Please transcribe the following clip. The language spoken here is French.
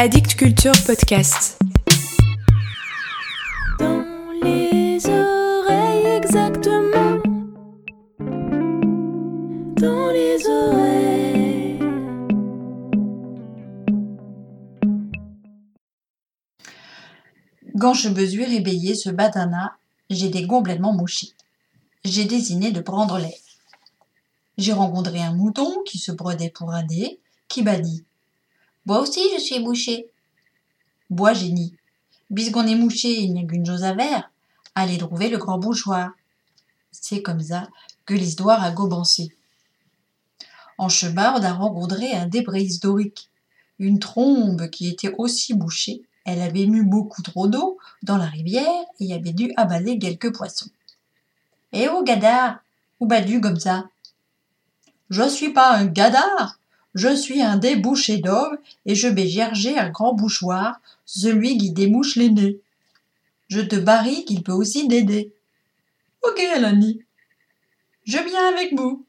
Addict Culture Podcast. Dans les oreilles exactement. Dans les oreilles. Quand je me suis réveillée ce matin j'étais complètement mouchée. J'ai désigné de prendre l'air. J'ai rencontré un mouton qui se brodait pour un nez, qui m'a dit Moi aussi je suis mouché. Bois génie. Puisqu'on est mouché, il n'y a qu'une chose à faire. Allez trouver le grand bouchoir. C'est comme ça que l'histoire a commencé. En chemin, on a rencontré un débris historique. Une trombe qui était aussi bouchée. Elle avait mis beaucoup trop d'eau dans la rivière et avait dû avaler quelques poissons. Eh oh, gadard Où bas-tu comme ça Je suis pas un gadard Je suis un débouché d'homme et je vais gerger un grand bouchoir, celui qui démouche les nez. Je te parie qu'il peut aussi t'aider. Ok, Alani. Je viens avec vous.